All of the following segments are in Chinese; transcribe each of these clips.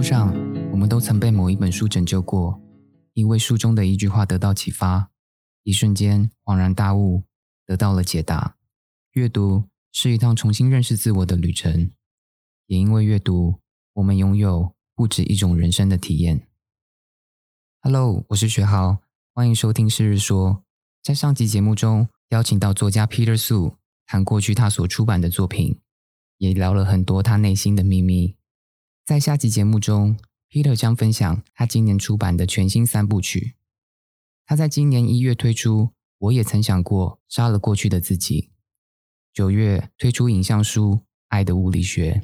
路上，我们都曾被某一本书拯救过，因为书中的一句话得到启发，一瞬间恍然大悟，得到了解答。阅读是一趟重新认识自我的旅程，也因为阅读，我们拥有不止一种人生的体验。Hello，我是学豪，欢迎收听《是日说》。在上集节目中，邀请到作家 Peter Su 谈过去他所出版的作品，也聊了很多他内心的秘密。在下集节目中，Peter 将分享他今年出版的全新三部曲。他在今年一月推出《我也曾想过杀了过去的自己》，九月推出影像书《爱的物理学》，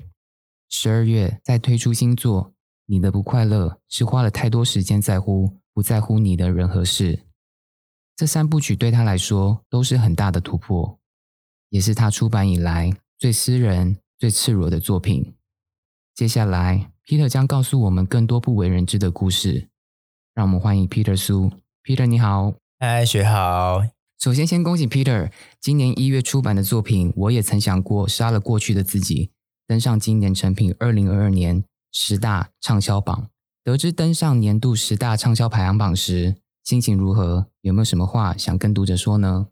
十二月再推出新作《你的不快乐是花了太多时间在乎不在乎你的人和事》。这三部曲对他来说都是很大的突破，也是他出版以来最私人、最赤裸的作品。接下来，Peter 将告诉我们更多不为人知的故事。让我们欢迎 Peter 苏。Peter 你好，嗨，学好。首先，先恭喜 Peter 今年一月出版的作品《我也曾想过杀了过去的自己》登上今年成品二零二二年十大畅销榜。得知登上年度十大畅销排行榜时，心情如何？有没有什么话想跟读者说呢？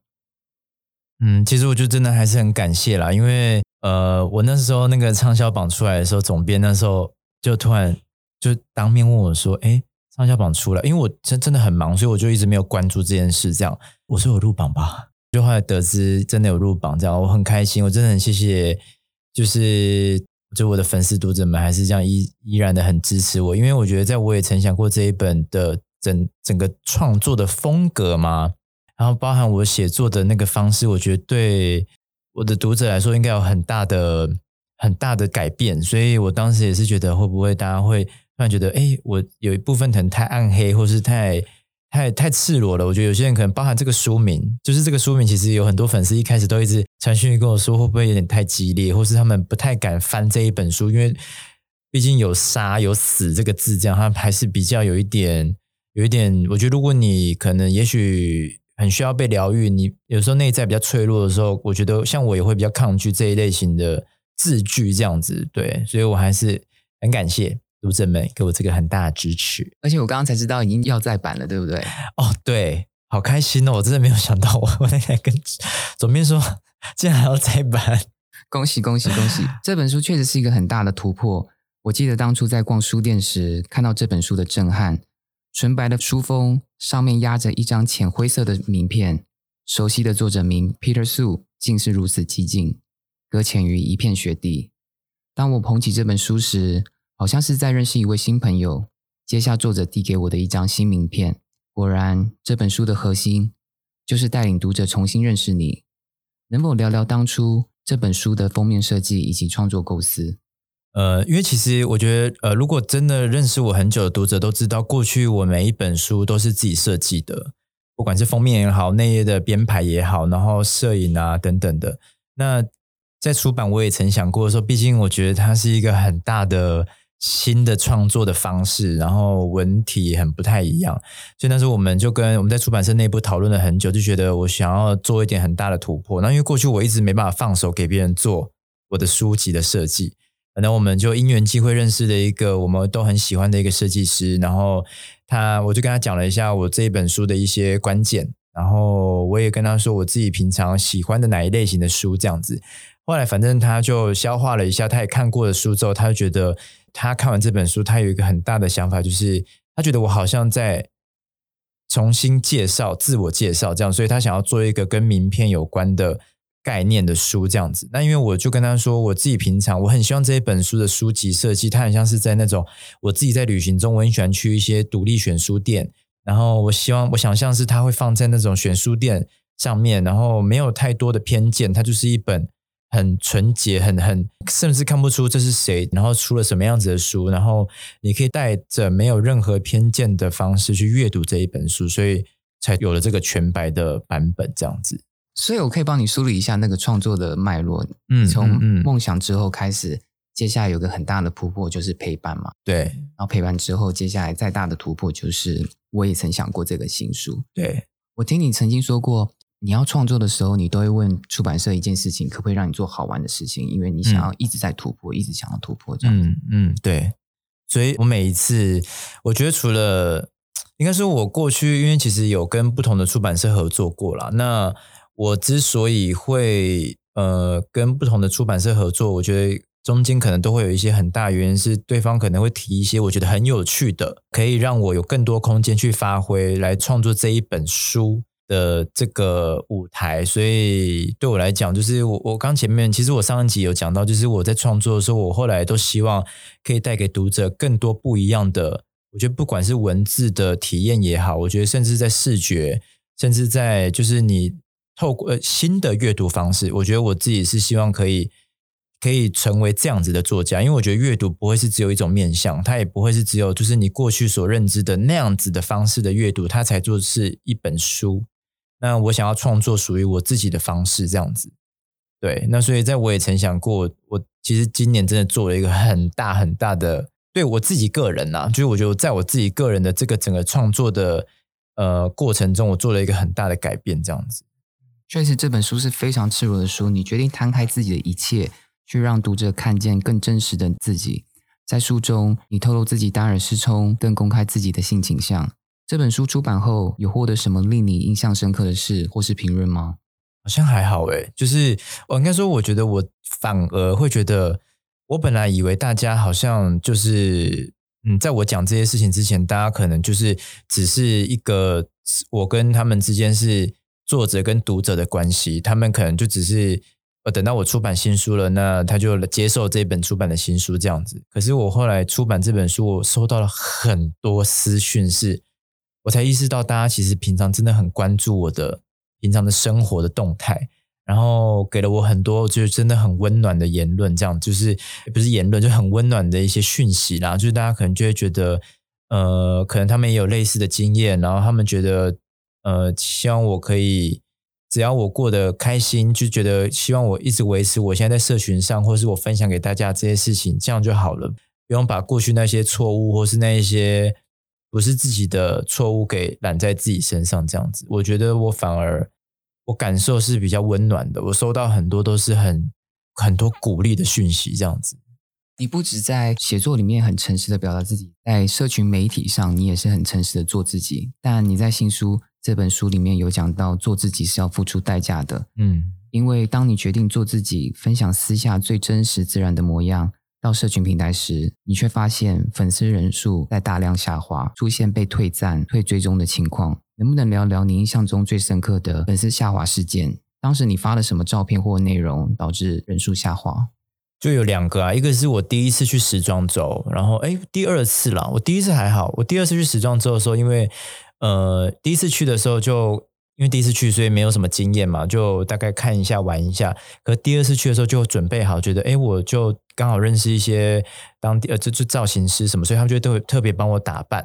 嗯，其实我就真的还是很感谢啦，因为。呃，我那时候那个畅销榜出来的时候，总编那时候就突然就当面问我说：“哎，畅销榜出来？”因为我真真的很忙，所以我就一直没有关注这件事。这样，我说我入榜吧，就后来得知真的有入榜，这样我很开心。我真的很谢谢，就是就我的粉丝读者们还是这样依依然的很支持我，因为我觉得在我也曾想过这一本的整整个创作的风格嘛，然后包含我写作的那个方式，我觉得对。我的读者来说，应该有很大的、很大的改变，所以我当时也是觉得，会不会大家会突然觉得，哎，我有一部分可能太暗黑，或是太、太、太赤裸了。我觉得有些人可能包含这个书名，就是这个书名，其实有很多粉丝一开始都一直传讯跟我说，会不会有点太激烈，或是他们不太敢翻这一本书，因为毕竟有杀、有死这个字，这样他还是比较有一点、有一点。我觉得如果你可能，也许。很需要被疗愈，你有时候内在比较脆弱的时候，我觉得像我也会比较抗拒这一类型的字句这样子，对，所以我还是很感谢读者们给我这个很大的支持。而且我刚刚才知道已经要再版了，对不对？哦，对，好开心哦！我真的没有想到，我我那天跟总编说，竟然还要再版，恭喜恭喜恭喜！这本书确实是一个很大的突破。我记得当初在逛书店时看到这本书的震撼。纯白的书封上面压着一张浅灰色的名片，熟悉的作者名 Peter Su 竟是如此寂静，搁浅于一片雪地。当我捧起这本书时，好像是在认识一位新朋友。接下作者递给我的一张新名片，果然这本书的核心就是带领读者重新认识你。能否聊聊当初这本书的封面设计以及创作构思？呃，因为其实我觉得，呃，如果真的认识我很久的读者都知道，过去我每一本书都是自己设计的，不管是封面也好，内页的编排也好，然后摄影啊等等的。那在出版，我也曾想过说，毕竟我觉得它是一个很大的新的创作的方式，然后文体很不太一样，所以那时候我们就跟我们在出版社内部讨论了很久，就觉得我想要做一点很大的突破。那因为过去我一直没办法放手给别人做我的书籍的设计。可能我们就因缘机会认识的一个我们都很喜欢的一个设计师，然后他我就跟他讲了一下我这一本书的一些关键，然后我也跟他说我自己平常喜欢的哪一类型的书这样子。后来反正他就消化了一下，他也看过的书之后，他就觉得他看完这本书，他有一个很大的想法，就是他觉得我好像在重新介绍自我介绍这样，所以他想要做一个跟名片有关的。概念的书这样子，那因为我就跟他说，我自己平常我很希望这一本书的书籍设计，它很像是在那种我自己在旅行中，我很喜欢去一些独立选书店，然后我希望我想象是它会放在那种选书店上面，然后没有太多的偏见，它就是一本很纯洁、很很甚至看不出这是谁，然后出了什么样子的书，然后你可以带着没有任何偏见的方式去阅读这一本书，所以才有了这个全白的版本这样子。所以，我可以帮你梳理一下那个创作的脉络。嗯，从梦想之后开始，接下来有个很大的突破，就是陪伴嘛。对，然后陪伴之后，接下来再大的突破，就是我也曾想过这个新书。对，我听你曾经说过，你要创作的时候，你都会问出版社一件事情，可不可以让你做好玩的事情？因为你想要一直在突破，一直想要突破这样。嗯嗯，对。所以我每一次，我觉得除了应该说，我过去因为其实有跟不同的出版社合作过啦。那我之所以会呃跟不同的出版社合作，我觉得中间可能都会有一些很大原因，是对方可能会提一些我觉得很有趣的，可以让我有更多空间去发挥，来创作这一本书的这个舞台。所以对我来讲，就是我我刚前面其实我上一集有讲到，就是我在创作的时候，我后来都希望可以带给读者更多不一样的。我觉得不管是文字的体验也好，我觉得甚至在视觉，甚至在就是你透过新的阅读方式，我觉得我自己是希望可以可以成为这样子的作家，因为我觉得阅读不会是只有一种面向，它也不会是只有就是你过去所认知的那样子的方式的阅读，它才做是一本书。那我想要创作属于我自己的方式，这样子。对，那所以在我也曾想过，我其实今年真的做了一个很大很大的。对我自己个人呐，就是我觉得在我自己个人的这个整个创作的呃过程中，我做了一个很大的改变，这样子。确实，这本书是非常赤裸的书，你决定摊开自己的一切，去让读者看见更真实的自己。在书中，你透露自己大耳失聪，更公开自己的性倾向。这本书出版后，有获得什么令你印象深刻的事或是评论吗？好像还好诶，就是我应该说，我觉得我反而会觉得。我本来以为大家好像就是，嗯，在我讲这些事情之前，大家可能就是只是一个我跟他们之间是作者跟读者的关系，他们可能就只是呃等到我出版新书了，那他就接受这本出版的新书这样子。可是我后来出版这本书，我收到了很多私讯，是我才意识到大家其实平常真的很关注我的平常的生活的动态。然后给了我很多，就是真的很温暖的言论，这样就是不是言论，就很温暖的一些讯息啦。就是大家可能就会觉得，呃，可能他们也有类似的经验，然后他们觉得，呃，希望我可以，只要我过得开心，就觉得希望我一直维持我现在在社群上，或是我分享给大家这些事情，这样就好了，不用把过去那些错误，或是那一些不是自己的错误给揽在自己身上，这样子，我觉得我反而。我感受是比较温暖的，我收到很多都是很很多鼓励的讯息，这样子。你不止在写作里面很诚实的表达自己，在社群媒体上你也是很诚实的做自己。但你在新书这本书里面有讲到，做自己是要付出代价的。嗯，因为当你决定做自己，分享私下最真实自然的模样。到社群平台时，你却发现粉丝人数在大量下滑，出现被退赞、退追踪的情况。能不能聊聊你印象中最深刻的粉丝下滑事件？当时你发了什么照片或内容导致人数下滑？就有两个啊，一个是我第一次去时装周，然后哎，第二次了。我第一次还好，我第二次去时装周的时候，因为呃，第一次去的时候就。因为第一次去，所以没有什么经验嘛，就大概看一下、玩一下。可第二次去的时候，就准备好，觉得哎，我就刚好认识一些当地呃，这这造型师什么，所以他们就都会特别帮我打扮。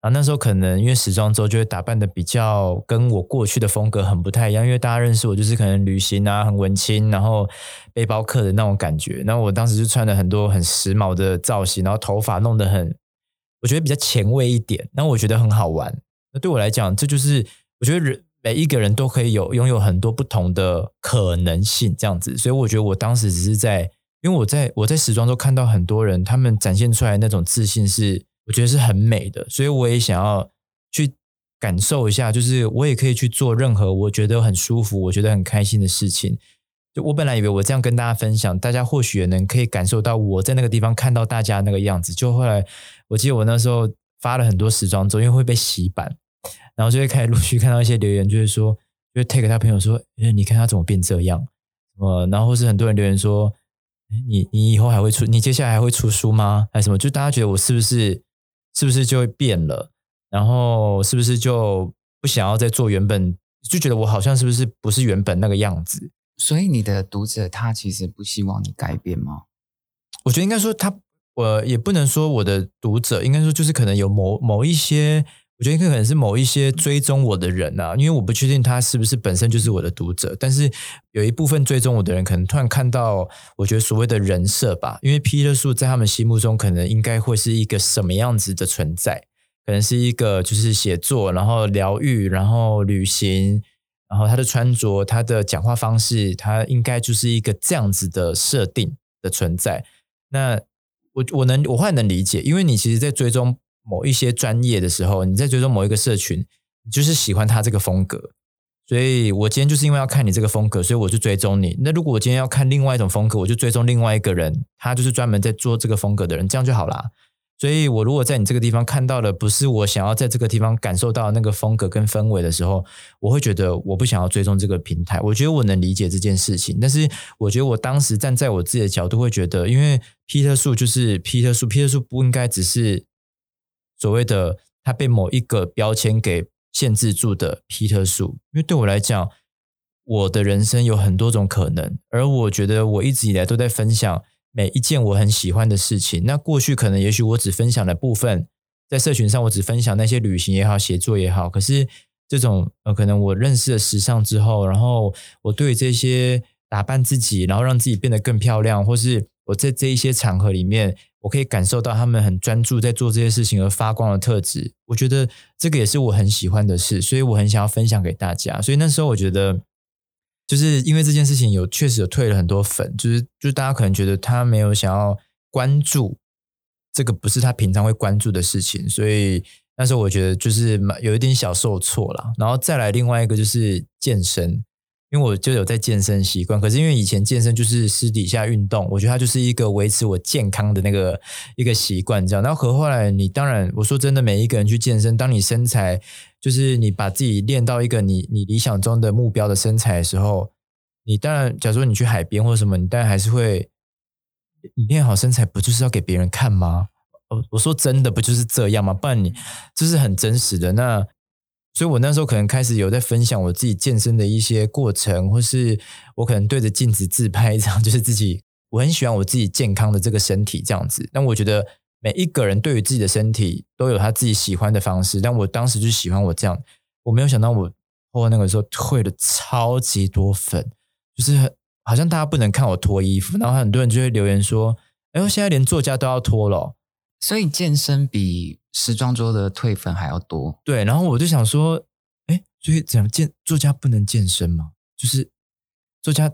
然后那时候可能因为时装周，就会打扮的比较跟我过去的风格很不太一样。因为大家认识我，就是可能旅行啊，很文青，然后背包客的那种感觉。然后我当时就穿了很多很时髦的造型，然后头发弄得很，我觉得比较前卫一点。那我觉得很好玩。那对我来讲，这就是我觉得人。每一个人都可以有拥有很多不同的可能性，这样子，所以我觉得我当时只是在，因为我在我在时装周看到很多人，他们展现出来那种自信是，我觉得是很美的，所以我也想要去感受一下，就是我也可以去做任何我觉得很舒服、我觉得很开心的事情。就我本来以为我这样跟大家分享，大家或许也能可以感受到我在那个地方看到大家那个样子。就后来我记得我那时候发了很多时装周，因为会被洗版。然后就会开始陆续看到一些留言，就是说，就 take 他朋友说，哎，你看他怎么变这样？什么？然后或是很多人留言说，你你以后还会出，你接下来还会出书吗？还是什么？就大家觉得我是不是是不是就会变了？然后是不是就不想要再做原本？就觉得我好像是不是不是原本那个样子？所以你的读者他其实不希望你改变吗？我觉得应该说他，我也不能说我的读者，应该说就是可能有某某一些。我觉得可能是某一些追踪我的人啊，因为我不确定他是不是本身就是我的读者，但是有一部分追踪我的人，可能突然看到，我觉得所谓的人设吧，因为皮特树在他们心目中可能应该会是一个什么样子的存在，可能是一个就是写作，然后疗愈，然后旅行，然后他的穿着，他的讲话方式，他应该就是一个这样子的设定的存在。那我我能我后来能理解，因为你其实，在追踪某一些专业的时候，你在追踪某一个社群，你就是喜欢他这个风格，所以我今天就是因为要看你这个风格，所以我就追踪你。那如果我今天要看另外一种风格，我就追踪另外一个人，他就是专门在做这个风格的人，这样就好啦。所以我如果在你这个地方看到的不是我想要在这个地方感受到那个风格跟氛围的时候，我会觉得我不想要追踪这个平台。我觉得我能理解这件事情，但是我觉得我当时站在我自己的角度会觉得，因为皮特树就是皮特树，皮特树不应该只是所谓的他被某一个标签给限制住的皮特树。因为对我来讲，我的人生有很多种可能，而我觉得我一直以来都在分享。每一件我很喜欢的事情，那过去可能也许我只分享了部分，在社群上我只分享那些旅行也好、写作也好。可是这种呃，可能我认识了时尚之后，然后我对这些打扮自己，然后让自己变得更漂亮，或是我在这一些场合里面，我可以感受到他们很专注在做这些事情而发光的特质。我觉得这个也是我很喜欢的事，所以我很想要分享给大家。所以那时候我觉得。就是因为这件事情有确实有退了很多粉，就是就是大家可能觉得他没有想要关注这个不是他平常会关注的事情，所以那时候我觉得就是有一点小受挫了。然后再来另外一个就是健身，因为我就有在健身习惯，可是因为以前健身就是私底下运动，我觉得它就是一个维持我健康的那个一个习惯这样。然后和后来你当然我说真的，每一个人去健身，当你身材。就是你把自己练到一个你你理想中的目标的身材的时候，你当然，假如说你去海边或者什么，你当然还是会，你练好身材不就是要给别人看吗？我我说真的不就是这样吗？不然你这是很真实的。那所以我那时候可能开始有在分享我自己健身的一些过程，或是我可能对着镜子自拍一张，就是自己我很喜欢我自己健康的这个身体这样子。但我觉得。每一个人对于自己的身体都有他自己喜欢的方式，但我当时就喜欢我这样。我没有想到我我那个时候退了超级多粉，就是好像大家不能看我脱衣服，然后很多人就会留言说：“哎呦，现在连作家都要脱了。”所以健身比时装周的退粉还要多。对，然后我就想说：“哎，所以怎样健作家不能健身吗？就是作家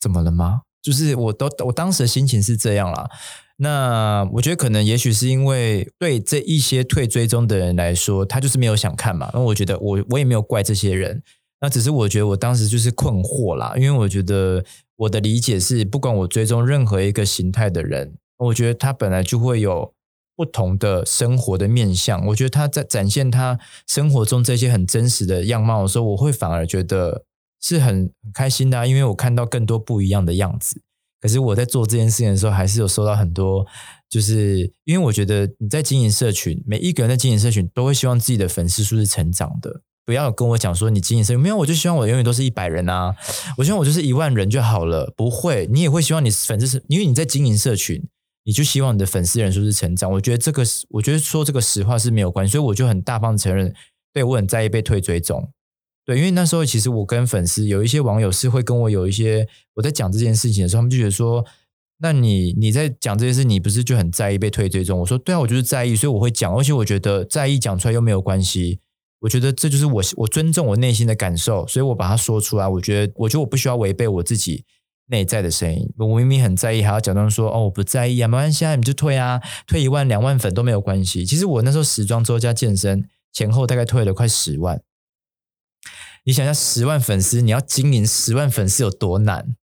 怎么了吗？就是我都我当时的心情是这样啦。那我觉得可能也许是因为对这一些退追踪的人来说，他就是没有想看嘛。那我觉得我我也没有怪这些人，那只是我觉得我当时就是困惑啦。因为我觉得我的理解是，不管我追踪任何一个形态的人，我觉得他本来就会有不同的生活的面相。我觉得他在展现他生活中这些很真实的样貌的时候，我会反而觉得是很很开心的，因为我看到更多不一样的样子。可是我在做这件事情的时候，还是有收到很多，就是因为我觉得你在经营社群，每一个人在经营社群都会希望自己的粉丝数是成长的。不要跟我讲说你经营社群没有，我就希望我永远都是一百人啊，我希望我就是一万人就好了。不会，你也会希望你粉丝是，因为你在经营社群，你就希望你的粉丝人数是成长。我觉得这个，我觉得说这个实话是没有关系，所以我就很大方承认，对我很在意被退追踪。对，因为那时候其实我跟粉丝有一些网友是会跟我有一些我在讲这件事情的时候，他们就觉得说，那你你在讲这件事，你不是就很在意被退追踪？我说对啊，我就是在意，所以我会讲，而且我觉得在意讲出来又没有关系。我觉得这就是我我尊重我内心的感受，所以我把它说出来。我觉得我觉得我不需要违背我自己内在的声音。我明明很在意，还要假装说哦我不在意啊，没关系啊，你就退啊，退一万两万粉都没有关系。其实我那时候时装周加健身前后大概退了快十万。你想一下，十万粉丝，你要经营十万粉丝有多难？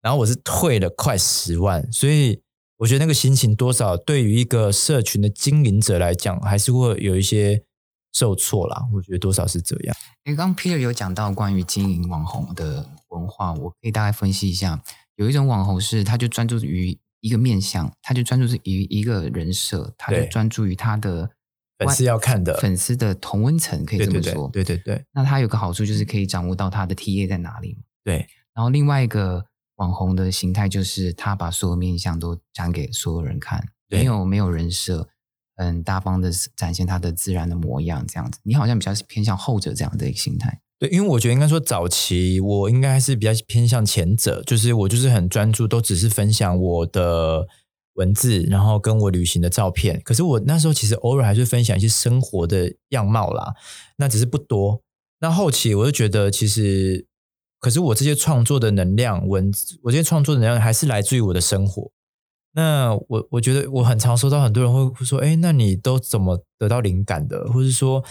然后我是退了快十万，所以我觉得那个心情多少对于一个社群的经营者来讲，还是会有一些受挫啦。我觉得多少是这样。因为刚 Peter 有讲到关于经营网红的文化，我可以大概分析一下。有一种网红是，他就专注于一个面相，他就专注于一个人设，他就专注于他的。粉丝要看的粉丝的同温层可以这么说，对对对。那他有个好处就是可以掌握到他的 T A 在哪里。对。然后另外一个网红的形态就是他把所有面相都展给所有人看，没有没有人设，很大方的展现他的自然的模样，这样子。你好像比较偏向后者这样的一个心态。对，因为我觉得应该说早期我应该是比较偏向前者，就是我就是很专注，都只是分享我的。文字，然后跟我旅行的照片，可是我那时候其实偶尔还是分享一些生活的样貌啦，那只是不多。那后期我就觉得，其实，可是我这些创作的能量，文字，我这些创作的能量还是来自于我的生活。那我我觉得我很常收到很多人会说，哎，那你都怎么得到灵感的？或是说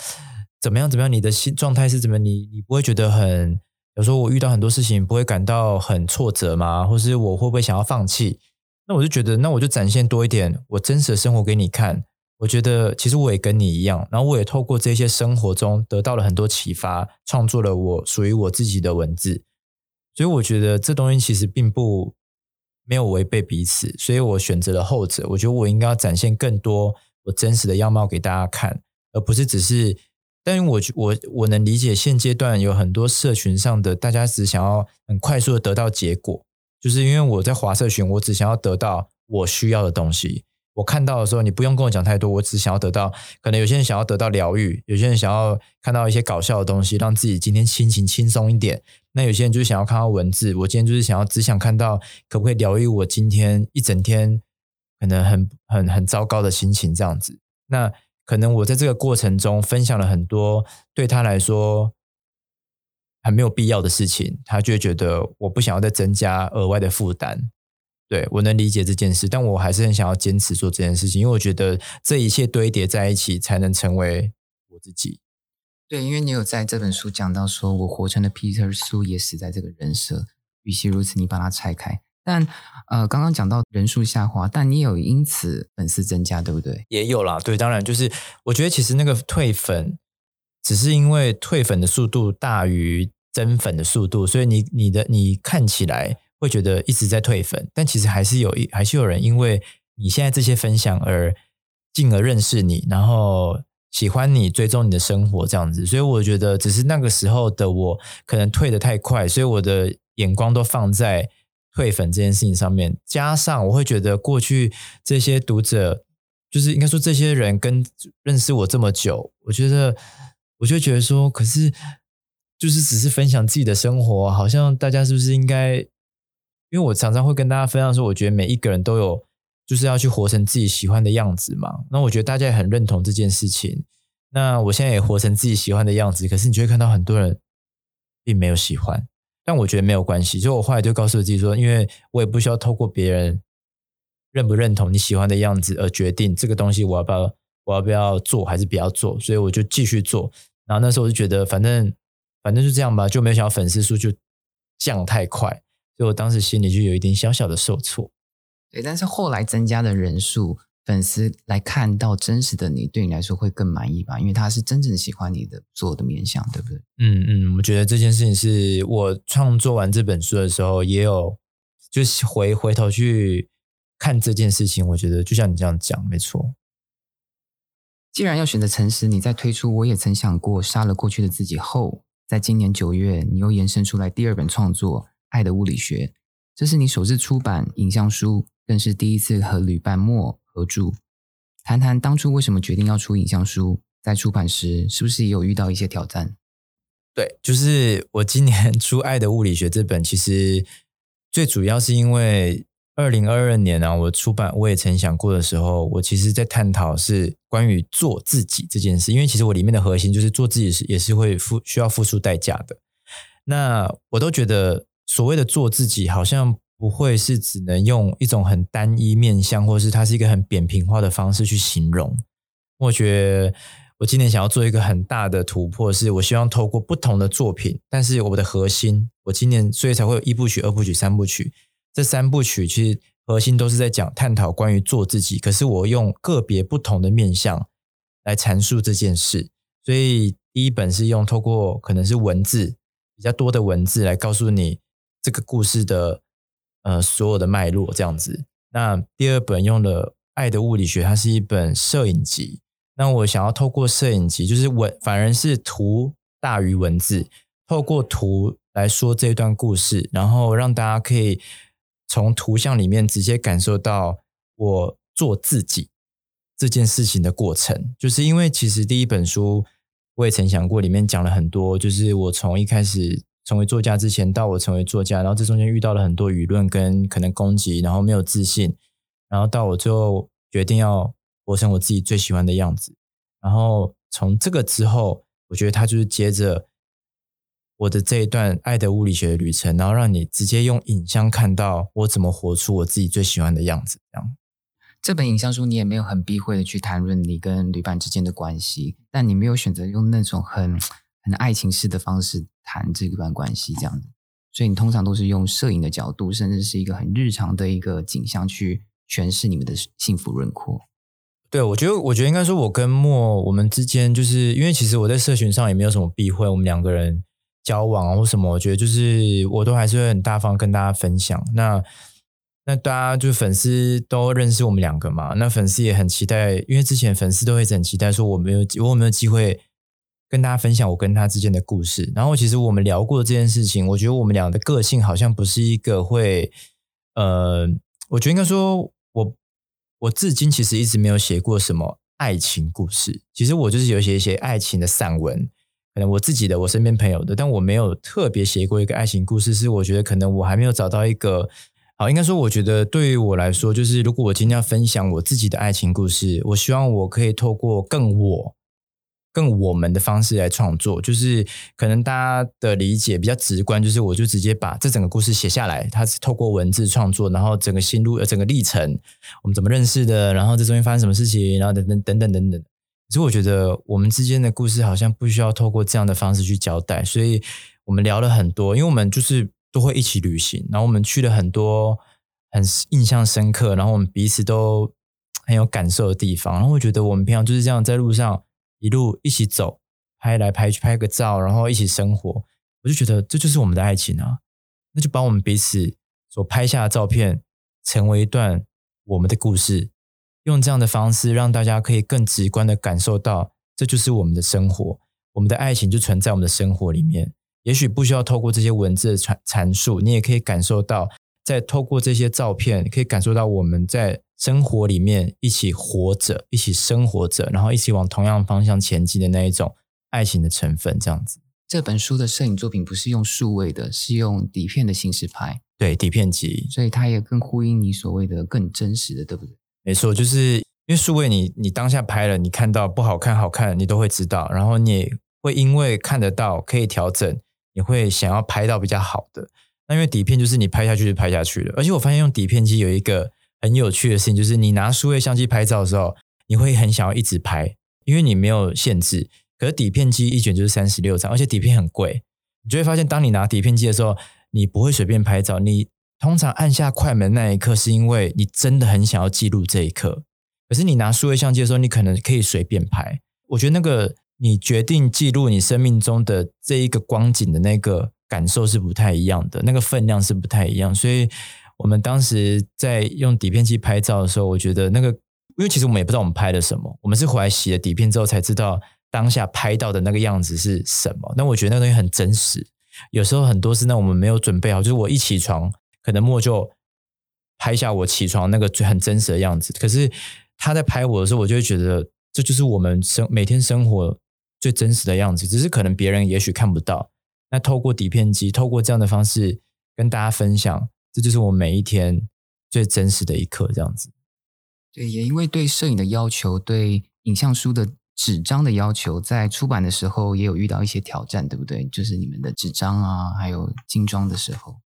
怎么样怎么样？你的心状态是怎么？你你不会觉得很？有时候我遇到很多事情，不会感到很挫折吗？或是我会不会想要放弃？那我就觉得，那我就展现多一点我真实的生活给你看。我觉得其实我也跟你一样，然后我也透过这些生活中得到了很多启发，创作了我属于我自己的文字。所以我觉得这东西其实并不没有违背彼此，所以我选择了后者。我觉得我应该要展现更多我真实的样貌给大家看，而不是只是。但我我我能理解现阶段有很多社群上的大家只想要很快速的得到结果，就是因为我在华社群，我只想要得到我需要的东西。我看到的时候，你不用跟我讲太多，我只想要得到。可能有些人想要得到疗愈，有些人想要看到一些搞笑的东西，让自己今天心情轻松一点。那有些人就是想要看到文字，我今天就是想要只想看到可不可以疗愈我今天一整天可能很很很糟糕的心情这样子。那可能我在这个过程中分享了很多对他来说很没有必要的事情，他就会觉得我不想要再增加额外的负担。对我能理解这件事，但我还是很想要坚持做这件事情，因为我觉得这一切堆叠在一起，才能成为我自己。对，因为你有在这本书讲到，说我活成了 Peter 苏也死在这个人设。与其如此，你把它拆开。但呃，刚刚讲到人数下滑，但你有因此粉丝增加，对不对？也有啦，对，当然就是我觉得其实那个退粉，只是因为退粉的速度大于增粉的速度，所以你你的你看起来。会觉得一直在退粉，但其实还是有一还是有人因为你现在这些分享而进而认识你，然后喜欢你，追踪你的生活这样子。所以我觉得只是那个时候的我可能退的太快，所以我的眼光都放在退粉这件事情上面。加上我会觉得过去这些读者，就是应该说这些人跟认识我这么久，我觉得我就觉得说，可是就是只是分享自己的生活，好像大家是不是应该？因为我常常会跟大家分享说，我觉得每一个人都有就是要去活成自己喜欢的样子嘛。那我觉得大家也很认同这件事情。那我现在也活成自己喜欢的样子，可是你就会看到很多人并没有喜欢。但我觉得没有关系，就我后来就告诉自己说，因为我也不需要透过别人认不认同你喜欢的样子而决定这个东西我要不要我要不要做还是不要做，所以我就继续做。然后那时候我就觉得，反正反正就这样吧，就没有想到粉丝数就降太快。所以我当时心里就有一点小小的受挫，对，但是后来增加的人数，粉丝来看到真实的你，对你来说会更满意吧？因为他是真正喜欢你的做的面相，对不对？嗯嗯，我觉得这件事情是我创作完这本书的时候，也有就是回回头去看这件事情，我觉得就像你这样讲，没错。既然要选择诚实，你在推出我也曾想过杀了过去的自己后，在今年九月，你又延伸出来第二本创作。爱的物理学，这是你首次出版影像书，更是第一次和旅伴莫合著。谈谈当初为什么决定要出影像书，在出版时是不是也有遇到一些挑战？对，就是我今年 出《爱的物理学》这本，其实最主要是因为二零二二年啊，我出版我也曾想过的时候，我其实在探讨是关于做自己这件事，因为其实我里面的核心就是做自己是也是会付需要付出代价的。那我都觉得。所谓的做自己，好像不会是只能用一种很单一面向，或是它是一个很扁平化的方式去形容。我觉得我今年想要做一个很大的突破，是我希望透过不同的作品，但是我的核心，我今年所以才会有一部曲、二部曲、三部曲。这三部曲其实核心都是在讲探讨关于做自己，可是我用个别不同的面向来阐述这件事。所以第一本是用透过可能是文字比较多的文字来告诉你。这个故事的呃所有的脉络这样子。那第二本用了《爱的物理学》，它是一本摄影集。那我想要透过摄影集，就是文反而是图大于文字，透过图来说这段故事，然后让大家可以从图像里面直接感受到我做自己这件事情的过程。就是因为其实第一本书我也曾想过，里面讲了很多，就是我从一开始。成为作家之前，到我成为作家，然后这中间遇到了很多舆论跟可能攻击，然后没有自信，然后到我最后决定要活成我自己最喜欢的样子。然后从这个之后，我觉得他就是接着我的这一段爱的物理学的旅程，然后让你直接用影像看到我怎么活出我自己最喜欢的样子。这样，这本影像书你也没有很避讳的去谈论你跟旅伴之间的关系，但你没有选择用那种很很爱情式的方式谈这段关系，这样子。所以你通常都是用摄影的角度，甚至是一个很日常的一个景象去诠释你们的幸福轮廓。对，我觉得，我觉得应该说，我跟莫我们之间，就是因为其实我在社群上也没有什么避讳，我们两个人交往或什么，我觉得就是我都还是会很大方跟大家分享。那那大家就是粉丝都认识我们两个嘛，那粉丝也很期待，因为之前粉丝都会很期待说我没有我有没有机会跟大家分享我跟他之间的故事。然后其实我们聊过这件事情，我觉得我们俩的个性好像不是一个会，呃，我觉得应该说我。我至今其实一直没有写过什么爱情故事。其实我就是有写一些爱情的散文，可能我自己的、我身边朋友的，但我没有特别写过一个爱情故事。是我觉得可能我还没有找到一个好，应该说，我觉得对于我来说，就是如果我今天要分享我自己的爱情故事，我希望我可以透过更我。更我们的方式来创作，就是可能大家的理解比较直观，就是我就直接把这整个故事写下来，它是透过文字创作，然后整个心路呃整个历程，我们怎么认识的，然后这中间发生什么事情，然后等等等等等等。可是我觉得我们之间的故事好像不需要透过这样的方式去交代，所以我们聊了很多，因为我们就是都会一起旅行，然后我们去了很多很印象深刻，然后我们彼此都很有感受的地方，然后我觉得我们平常就是这样在路上。一路一起走，拍来拍去，拍个照，然后一起生活，我就觉得这就是我们的爱情啊！那就把我们彼此所拍下的照片，成为一段我们的故事，用这样的方式让大家可以更直观的感受到，这就是我们的生活，我们的爱情就存在我们的生活里面。也许不需要透过这些文字的阐阐述，你也可以感受到，在透过这些照片，可以感受到我们在。生活里面一起活着，一起生活着，然后一起往同样方向前进的那一种爱情的成分，这样子。这本书的摄影作品不是用数位的，是用底片的形式拍，对，底片机，所以它也更呼应你所谓的更真实的，对不对？没错，就是因为数位，你你当下拍了，你看到不好看、好看，你都会知道，然后你会因为看得到可以调整，你会想要拍到比较好的。因为底片就是你拍下去就拍下去了，而且我发现用底片机有一个。很有趣的事情就是，你拿数位相机拍照的时候，你会很想要一直拍，因为你没有限制。可是底片机一卷就是三十六张，而且底片很贵，你就会发现，当你拿底片机的时候，你不会随便拍照。你通常按下快门那一刻，是因为你真的很想要记录这一刻。可是你拿数位相机的时候，你可能可以随便拍。我觉得那个你决定记录你生命中的这一个光景的那个感受是不太一样的，那个分量是不太一样，所以。我们当时在用底片机拍照的时候，我觉得那个，因为其实我们也不知道我们拍的什么，我们是回来洗了底片之后才知道当下拍到的那个样子是什么。那我觉得那个东西很真实。有时候很多是那我们没有准备好，就是我一起床，可能莫就拍下我起床那个最很真实的样子。可是他在拍我的时候，我就会觉得这就是我们生每天生活最真实的样子，只是可能别人也许看不到。那透过底片机，透过这样的方式跟大家分享。这就是我每一天最真实的一刻，这样子。对，也因为对摄影的要求，对影像书的纸张的要求，在出版的时候也有遇到一些挑战，对不对？就是你们的纸张啊，还有精装的时候。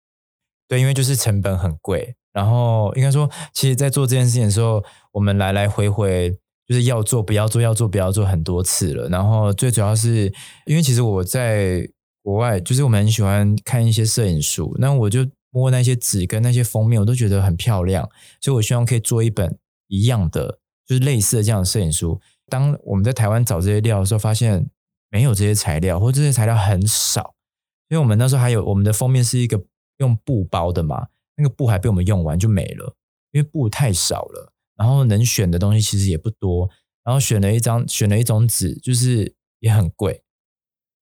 对，因为就是成本很贵，然后应该说，其实，在做这件事情的时候，我们来来回回就是要做不要做，要做不要做很多次了。然后最主要是因为其实我在国外，就是我们很喜欢看一些摄影书，那我就。摸那些纸跟那些封面，我都觉得很漂亮，所以我希望可以做一本一样的，就是类似的这样的摄影书。当我们在台湾找这些料的时候，发现没有这些材料，或这些材料很少。因为我们那时候还有我们的封面是一个用布包的嘛，那个布还被我们用完就没了，因为布太少了，然后能选的东西其实也不多，然后选了一张，选了一种纸，就是也很贵。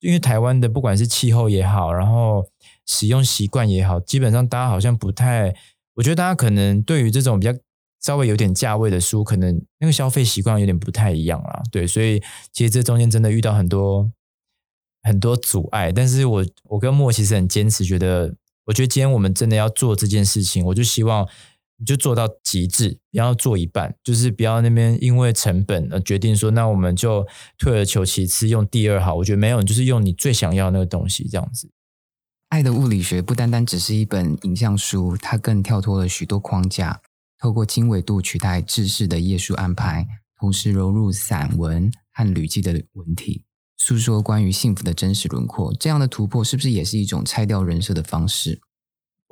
因为台湾的不管是气候也好，然后使用习惯也好，基本上大家好像不太，我觉得大家可能对于这种比较稍微有点价位的书，可能那个消费习惯有点不太一样啦。对，所以其实这中间真的遇到很多很多阻碍，但是我我跟莫其实很坚持，觉得我觉得今天我们真的要做这件事情，我就希望。就做到极致，不要做一半，就是不要那边因为成本而决定说，那我们就退而求其次，用第二好。我觉得没有，就是用你最想要那个东西这样子。爱的物理学》不单单只是一本影像书，它更跳脱了许多框架，透过经纬度取代制式的页数安排，同时融入散文和旅记的文体，诉说关于幸福的真实轮廓。这样的突破是不是也是一种拆掉人设的方式？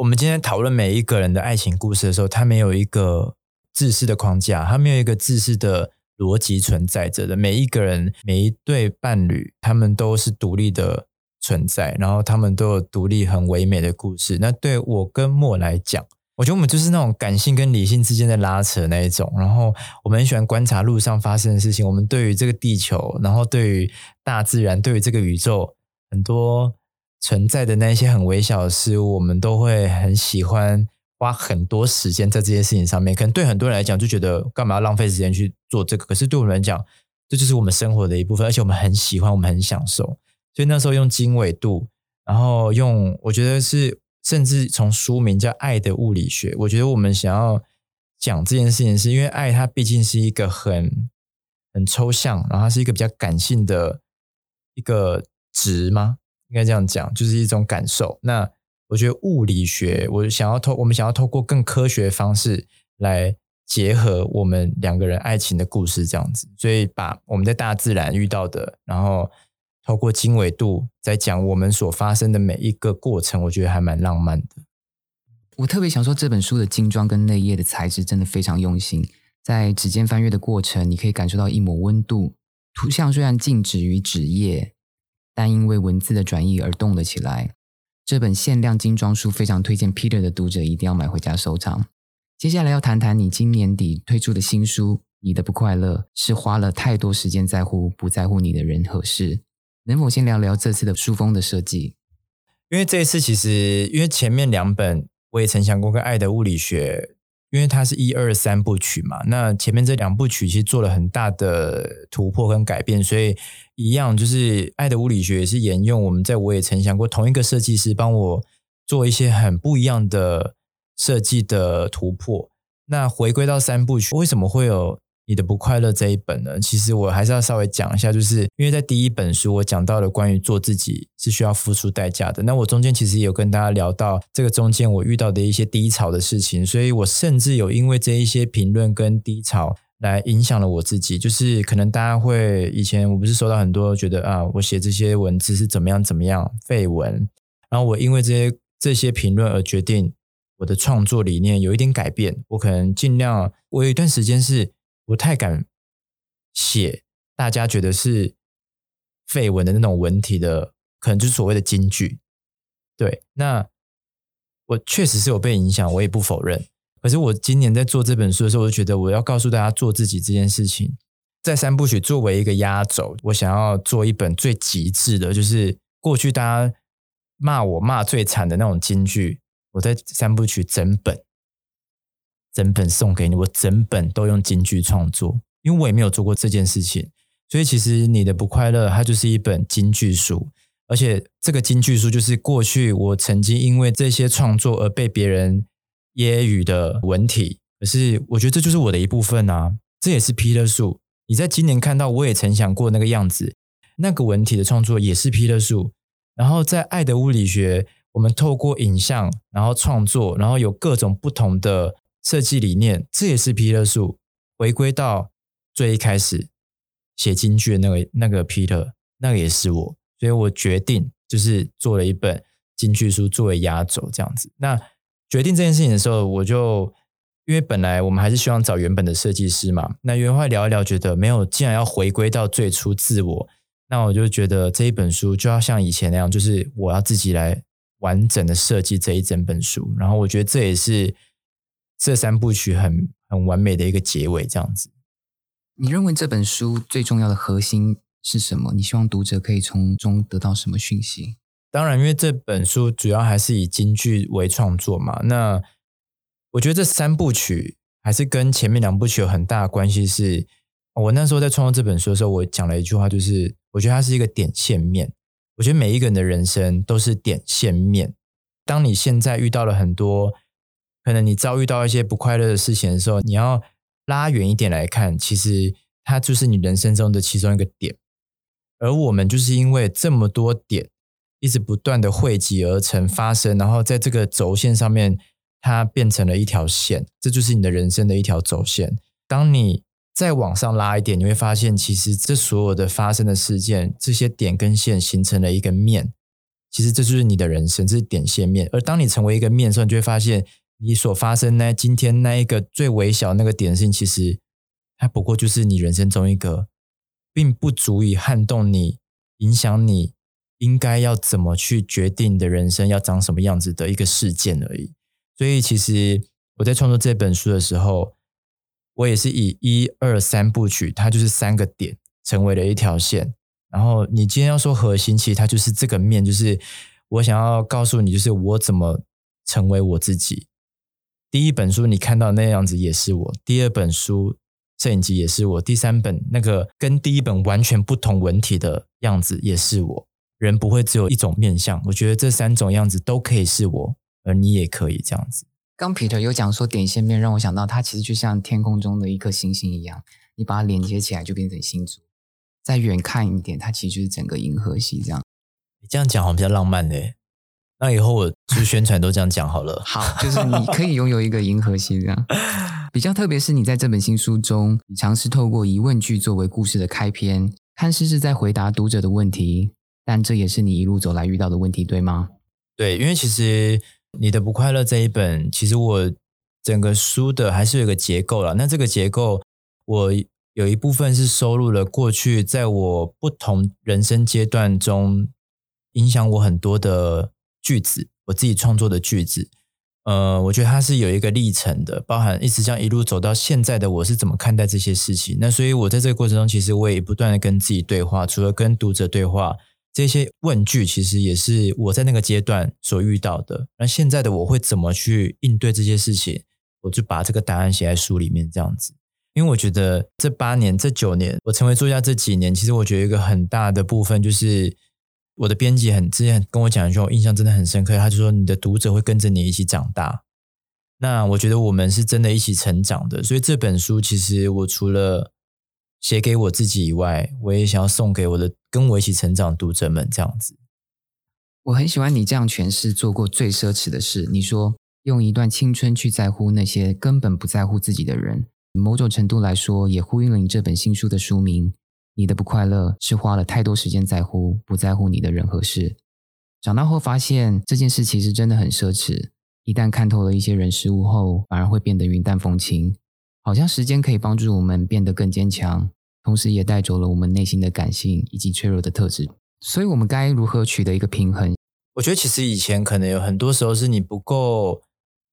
我们今天讨论每一个人的爱情故事的时候，他没有一个自私的框架，他没有一个自私的逻辑存在着的。每一个人，每一对伴侣，他们都是独立的存在，然后他们都有独立很唯美的故事。那对我跟莫来讲，我觉得我们就是那种感性跟理性之间的拉扯那一种。然后我们很喜欢观察路上发生的事情。我们对于这个地球，然后对于大自然，对于这个宇宙，很多。存在的那一些很微小的事物，我们都会很喜欢花很多时间在这些事情上面。可能对很多人来讲，就觉得干嘛要浪费时间去做这个？可是对我们来讲，这就是我们生活的一部分，而且我们很喜欢，我们很享受。所以那时候用经纬度，然后用我觉得是，甚至从书名叫《爱的物理学》，我觉得我们想要讲这件事情，是因为爱它毕竟是一个很很抽象，然后它是一个比较感性的一个值吗？应该这样讲，就是一种感受。那我觉得物理学，我想要透，我们想要透过更科学的方式来结合我们两个人爱情的故事，这样子。所以把我们在大自然遇到的，然后透过经纬度在讲我们所发生的每一个过程，我觉得还蛮浪漫的。我特别想说，这本书的精装跟内页的材质真的非常用心，在指尖翻阅的过程，你可以感受到一抹温度。图像虽然静止于纸页。但因为文字的转译而动了起来。这本限量精装书非常推荐 Peter 的读者一定要买回家收藏。接下来要谈谈你今年底推出的新书《你的不快乐》，是花了太多时间在乎不在乎你的人和事。能否先聊聊这次的书封的设计？因为这一次其实，因为前面两本我也曾想过跟《爱的物理学》。因为它是一二三部曲嘛，那前面这两部曲其实做了很大的突破跟改变，所以一样就是《爱的物理学》也是沿用我们在我也曾想过同一个设计师帮我做一些很不一样的设计的突破。那回归到三部曲，为什么会有？你的不快乐这一本呢？其实我还是要稍微讲一下，就是因为在第一本书我讲到了关于做自己是需要付出代价的。那我中间其实也有跟大家聊到这个中间我遇到的一些低潮的事情，所以我甚至有因为这一些评论跟低潮来影响了我自己。就是可能大家会以前我不是收到很多觉得啊，我写这些文字是怎么样怎么样废文，然后我因为这些这些评论而决定我的创作理念有一点改变。我可能尽量，我有一段时间是。不太敢写，大家觉得是废文的那种文体的，可能就是所谓的金句。对，那我确实是有被影响，我也不否认。可是我今年在做这本书的时候，我就觉得我要告诉大家做自己这件事情，在三部曲作为一个压轴，我想要做一本最极致的，就是过去大家骂我骂最惨的那种金句，我在三部曲整本。整本送给你，我整本都用京剧创作，因为我也没有做过这件事情，所以其实你的不快乐，它就是一本京剧书，而且这个京剧书就是过去我曾经因为这些创作而被别人揶揄的文体，可是我觉得这就是我的一部分啊，这也是 Peter 树。你在今年看到，我也曾想过那个样子，那个文体的创作也是 Peter 树。然后在爱的物理学，我们透过影像，然后创作，然后有各种不同的。设计理念，这也是皮特树回归到最一开始写京剧的那个那个皮特，那个也是我，所以我决定就是做了一本京剧书作为压轴这样子。那决定这件事情的时候，我就因为本来我们还是希望找原本的设计师嘛，那原话聊一聊，觉得没有，既然要回归到最初自我，那我就觉得这一本书就要像以前那样，就是我要自己来完整的设计这一整本书，然后我觉得这也是。这三部曲很很完美的一个结尾，这样子。你认为这本书最重要的核心是什么？你希望读者可以从中得到什么讯息？当然，因为这本书主要还是以京剧为创作嘛。那我觉得这三部曲还是跟前面两部曲有很大的关系。是我那时候在创作这本书的时候，我讲了一句话，就是我觉得它是一个点线面。我觉得每一个人的人生都是点线面。当你现在遇到了很多。可能你遭遇到一些不快乐的事情的时候，你要拉远一点来看，其实它就是你人生中的其中一个点。而我们就是因为这么多点，一直不断的汇集而成发生，然后在这个轴线上面，它变成了一条线，这就是你的人生的一条轴线。当你再往上拉一点，你会发现，其实这所有的发生的事件，这些点跟线形成了一个面，其实这就是你的人生，这是点线面。而当你成为一个面的时候，你就会发现，你所发生呢，今天那一个最微小那个点性，其实它不过就是你人生中一个，并不足以撼动你、影响你应该要怎么去决定你的人生要长什么样子的一个事件而已。所以，其实我在创作这本书的时候。我也是以一二三部曲，它就是三个点成为了一条线。然后你今天要说核心，其实它就是这个面，就是我想要告诉你，就是我怎么成为我自己。第一本书你看到那样子也是我，第二本书摄影集也是我，第三本那个跟第一本完全不同文体的样子也是我。人不会只有一种面相，我觉得这三种样子都可以是我，而你也可以这样子。刚 Peter 有讲说点线面，让我想到它其实就像天空中的一颗星星一样，你把它连接起来就变成星族。再远看一点，它其实就是整个银河系这样。你这样讲好像比较浪漫嘞。那以后我去宣传都这样讲好了。好，就是你可以拥有一个银河系这样。比较特别是你在这本新书中，你尝试透过疑问句作为故事的开篇，看似是在回答读者的问题，但这也是你一路走来遇到的问题，对吗？对，因为其实。你的不快乐这一本，其实我整个书的还是有个结构了。那这个结构，我有一部分是收录了过去在我不同人生阶段中影响我很多的句子，我自己创作的句子。呃，我觉得它是有一个历程的，包含一直这样一路走到现在的我是怎么看待这些事情。那所以，我在这个过程中，其实我也不断的跟自己对话，除了跟读者对话。这些问句其实也是我在那个阶段所遇到的。那现在的我会怎么去应对这些事情？我就把这个答案写在书里面，这样子。因为我觉得这八年、这九年，我成为作家这几年，其实我觉得一个很大的部分就是我的编辑很之前跟我讲一句，我印象真的很深刻。他就说：“你的读者会跟着你一起长大。”那我觉得我们是真的一起成长的。所以这本书其实我除了写给我自己以外，我也想要送给我的。跟我一起成长读者们这样子，我很喜欢你这样诠释做过最奢侈的事。你说用一段青春去在乎那些根本不在乎自己的人，某种程度来说也呼应了你这本新书的书名。你的不快乐是花了太多时间在乎不在乎你的人和事。长大后发现这件事其实真的很奢侈。一旦看透了一些人事物后，反而会变得云淡风轻。好像时间可以帮助我们变得更坚强。同时也带走了我们内心的感性以及脆弱的特质，所以我们该如何取得一个平衡？我觉得其实以前可能有很多时候是你不够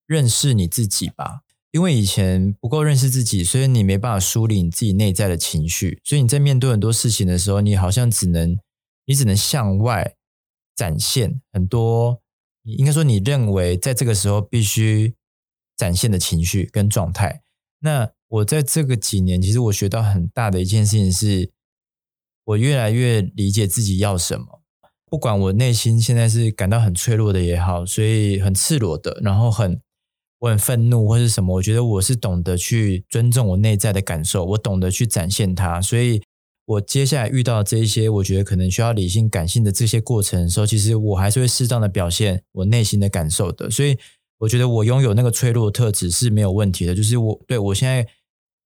认识你自己吧，因为以前不够认识自己，所以你没办法梳理你自己内在的情绪，所以你在面对很多事情的时候，你好像只能你只能向外展现很多，你应该说你认为在这个时候必须展现的情绪跟状态，那。我在这个几年，其实我学到很大的一件事情是，我越来越理解自己要什么。不管我内心现在是感到很脆弱的也好，所以很赤裸的，然后很我很愤怒或是什么，我觉得我是懂得去尊重我内在的感受，我懂得去展现它。所以我接下来遇到这一些，我觉得可能需要理性、感性的这些过程的时候，其实我还是会适当的表现我内心的感受的。所以我觉得我拥有那个脆弱特质是没有问题的，就是我对我现在。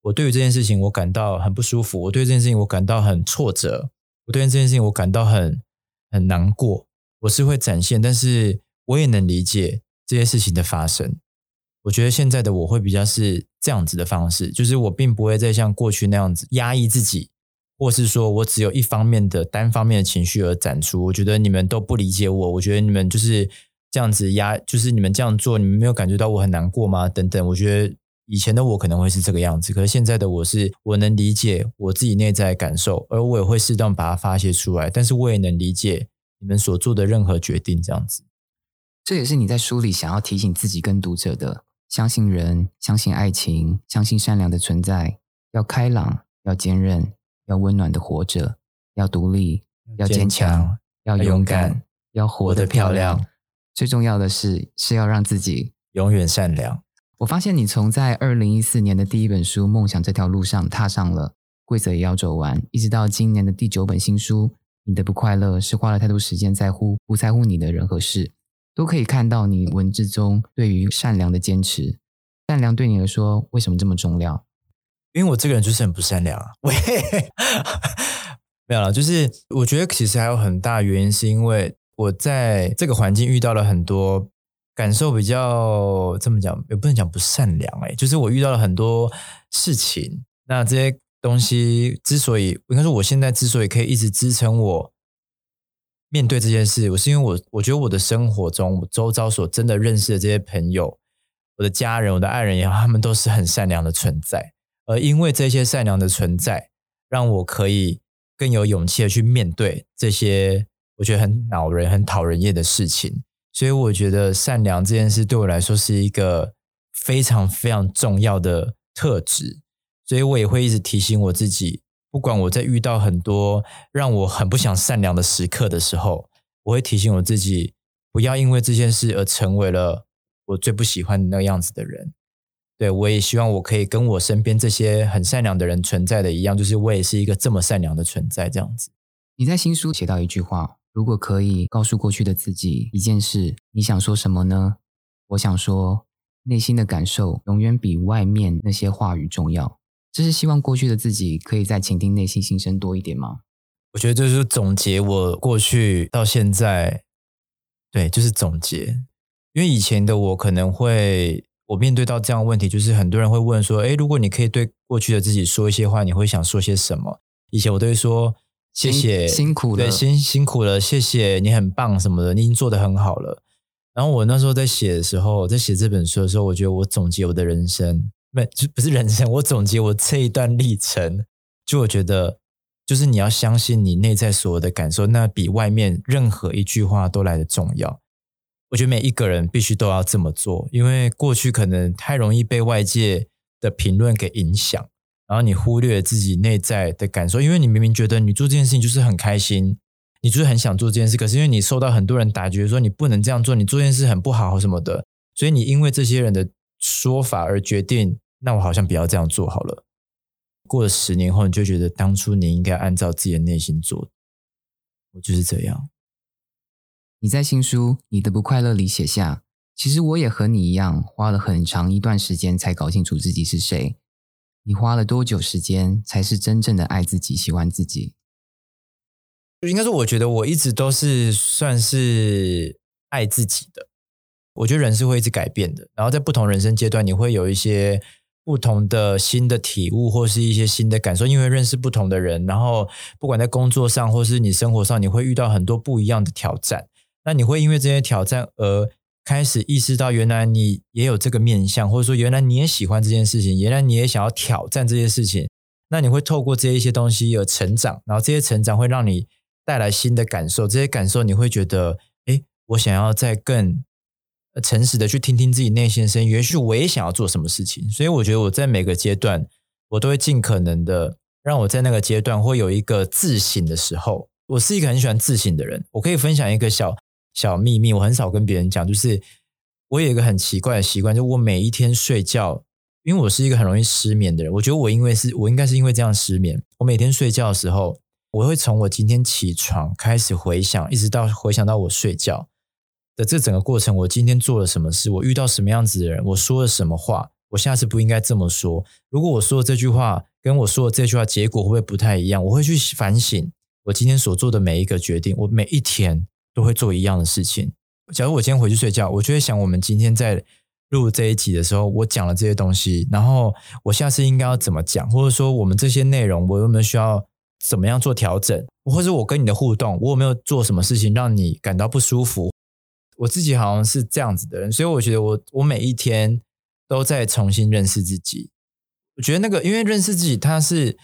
我对于这件事情，我感到很不舒服。我对这件事情，我感到很挫折。我对这件事情，我感到很很难过。我是会展现，但是我也能理解这些事情的发生。我觉得现在的我会比较是这样子的方式，就是我并不会再像过去那样子压抑自己，或是说我只有一方面的单方面的情绪而展出。我觉得你们都不理解我。我觉得你们就是这样子压，就是你们这样做，你们没有感觉到我很难过吗？等等，我觉得。以前的我可能会是这个样子，可是现在的我是，我能理解我自己内在感受，而我也会适当把它发泄出来。但是我也能理解你们所做的任何决定，这样子。这也是你在书里想要提醒自己跟读者的：相信人，相信爱情，相信善良的存在，要开朗，要坚韧，要温暖的活着，要独立，要坚强，要勇敢，要活得漂亮。最重要的是，是要让自己永远善良。我发现你从在二零一四年的第一本书《梦想》这条路上踏上了，规则也要走完，一直到今年的第九本新书《你的不快乐是花了太多时间在乎不在乎你的人和事，都可以看到你文字中对于善良的坚持。善良对你来说为什么这么重要？因为我这个人就是很不善良啊。喂，没有了，就是我觉得其实还有很大原因，是因为我在这个环境遇到了很多感受比较这么讲，也不能讲不善良哎，就是我遇到了很多事情，那这些东西之所以应该说我现在之所以可以一直支撑我面对这件事，我是因为我我觉得我的生活中，我周遭所真的认识的这些朋友，我的家人，我的爱人也好，他们都是很善良的存在，而因为这些善良的存在，让我可以。更有勇气的去面对这些我觉得很恼人、很讨人厌的事情，所以我觉得善良这件事对我来说是一个非常非常重要的特质，所以我也会一直提醒我自己，不管我在遇到很多让我很不想善良的时刻的时候，我会提醒我自己，不要因为这件事而成为了我最不喜欢的那个样子的人。对，我也希望我可以跟我身边这些很善良的人存在的一样，就是我也是一个这么善良的存在，这样子。你在新书写到一句话：“如果可以告诉过去的自己一件事，你想说什么呢？”我想说，内心的感受永远比外面那些话语重要。这是希望过去的自己可以再倾听内心心声多一点吗？我觉得这是总结我过去到现在，对，就是总结。因为以前的我可能会。我面对到这样的问题，就是很多人会问说：“哎，如果你可以对过去的自己说一些话，你会想说些什么？”以前我都会说：“谢谢，辛苦了，对，辛辛苦了，谢谢你很棒什么的，你已经做得很好了。”然后我那时候在写的时候，在写这本书的时候，我觉得我总结我的人生，不就不是人生，我总结我这一段历程，就我觉得，就是你要相信你内在所有的感受，那比外面任何一句话都来的重要。我觉得每一个人必须都要这么做，因为过去可能太容易被外界的评论给影响，然后你忽略自己内在的感受。因为你明明觉得你做这件事情就是很开心，你就是很想做这件事，可是因为你受到很多人打击，说你不能这样做，你做这件事很不好什么的，所以你因为这些人的说法而决定，那我好像不要这样做好了。过了十年后，你就觉得当初你应该按照自己的内心做，我就是这样。你在新书《你的不快乐》里写下，其实我也和你一样，花了很长一段时间才搞清楚自己是谁。你花了多久时间才是真正的爱自己、喜欢自己？应该说，我觉得我一直都是算是爱自己的。我觉得人是会一直改变的，然后在不同人生阶段，你会有一些不同的新的体悟，或是一些新的感受，因为认识不同的人，然后不管在工作上或是你生活上，你会遇到很多不一样的挑战。那你会因为这些挑战而开始意识到，原来你也有这个面相，或者说原来你也喜欢这件事情，原来你也想要挑战这些事情。那你会透过这一些东西而成长，然后这些成长会让你带来新的感受。这些感受你会觉得，哎，我想要再更诚实的去听听自己内心声音，也许我也想要做什么事情。所以我觉得我在每个阶段，我都会尽可能的让我在那个阶段会有一个自省的时候。我是一个很喜欢自省的人，我可以分享一个小。小秘密，我很少跟别人讲。就是我有一个很奇怪的习惯，就我每一天睡觉，因为我是一个很容易失眠的人。我觉得我因为是我应该是因为这样失眠。我每天睡觉的时候，我会从我今天起床开始回想，一直到回想到我睡觉的这整个过程。我今天做了什么事？我遇到什么样子的人？我说了什么话？我下次不应该这么说。如果我说的这句话跟我说的这句话结果会不会不太一样？我会去反省我今天所做的每一个决定。我每一天。都会做一样的事情。假如我今天回去睡觉，我就会想，我们今天在录这一集的时候，我讲了这些东西，然后我下次应该要怎么讲，或者说我们这些内容，我有没有需要怎么样做调整，或者我跟你的互动，我有没有做什么事情让你感到不舒服？我自己好像是这样子的人，所以我觉得我我每一天都在重新认识自己。我觉得那个，因为认识自己，他是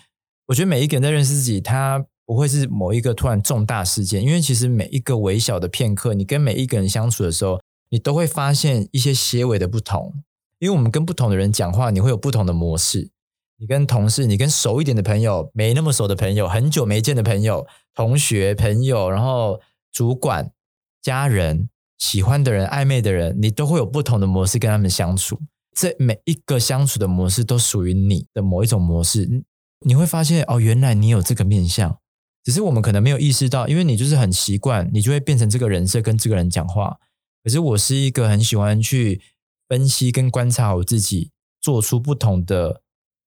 我觉得每一个人在认识自己，他。不会是某一个突然重大事件，因为其实每一个微小的片刻，你跟每一个人相处的时候，你都会发现一些些微的不同。因为我们跟不同的人讲话，你会有不同的模式。你跟同事，你跟熟一点的朋友，没那么熟的朋友，很久没见的朋友，同学、朋友，然后主管、家人、喜欢的人、暧昧的人，你都会有不同的模式跟他们相处。这每一个相处的模式都属于你的某一种模式。你会发现，哦，原来你有这个面相。只是我们可能没有意识到，因为你就是很习惯，你就会变成这个人设跟这个人讲话。可是我是一个很喜欢去分析跟观察我自己，做出不同的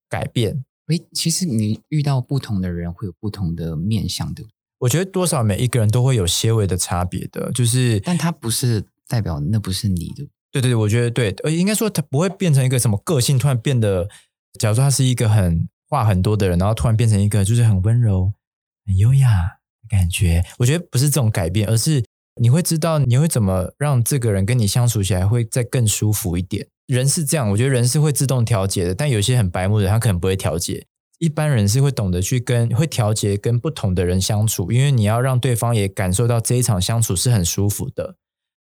改变。诶，其实你遇到不同的人会有不同的面相的，我觉得多少每一个人都会有些微的差别的，就是但它不是代表那不是你的。对对对，我觉得对，呃，应该说他不会变成一个什么个性突然变得，假如说他是一个很话很多的人，然后突然变成一个就是很温柔、很优雅的感觉。我觉得不是这种改变，而是你会知道你会怎么让这个人跟你相处起来会再更舒服一点。人是这样，我觉得人是会自动调节的，但有些很白目的他可能不会调节。一般人是会懂得去跟会调节跟不同的人相处，因为你要让对方也感受到这一场相处是很舒服的。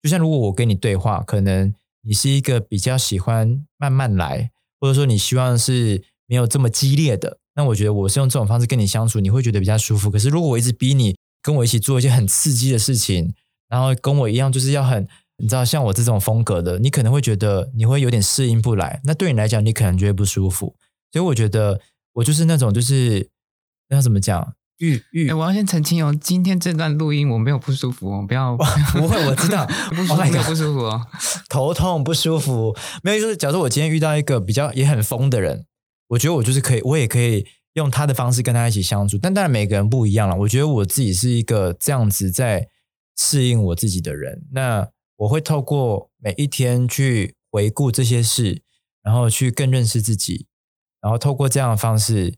就像如果我跟你对话，可能你是一个比较喜欢慢慢来，或者说你希望是没有这么激烈的，那我觉得我是用这种方式跟你相处，你会觉得比较舒服。可是如果我一直逼你跟我一起做一些很刺激的事情，然后跟我一样就是要很。你知道，像我这种风格的，你可能会觉得你会有点适应不来。那对你来讲，你可能觉得不舒服。所以我觉得我就是那种，就是要怎么讲？玉玉，我要先澄清哦，今天这段录音我没有不舒服哦，不要不会，我知道 不舒服，没有不舒服哦，头痛不舒服，没有就是，假如我今天遇到一个比较也很疯的人，我觉得我就是可以，我也可以用他的方式跟他一起相处。但当然每个人不一样了。我觉得我自己是一个这样子在适应我自己的人。那我会透过每一天去回顾这些事，然后去更认识自己，然后透过这样的方式，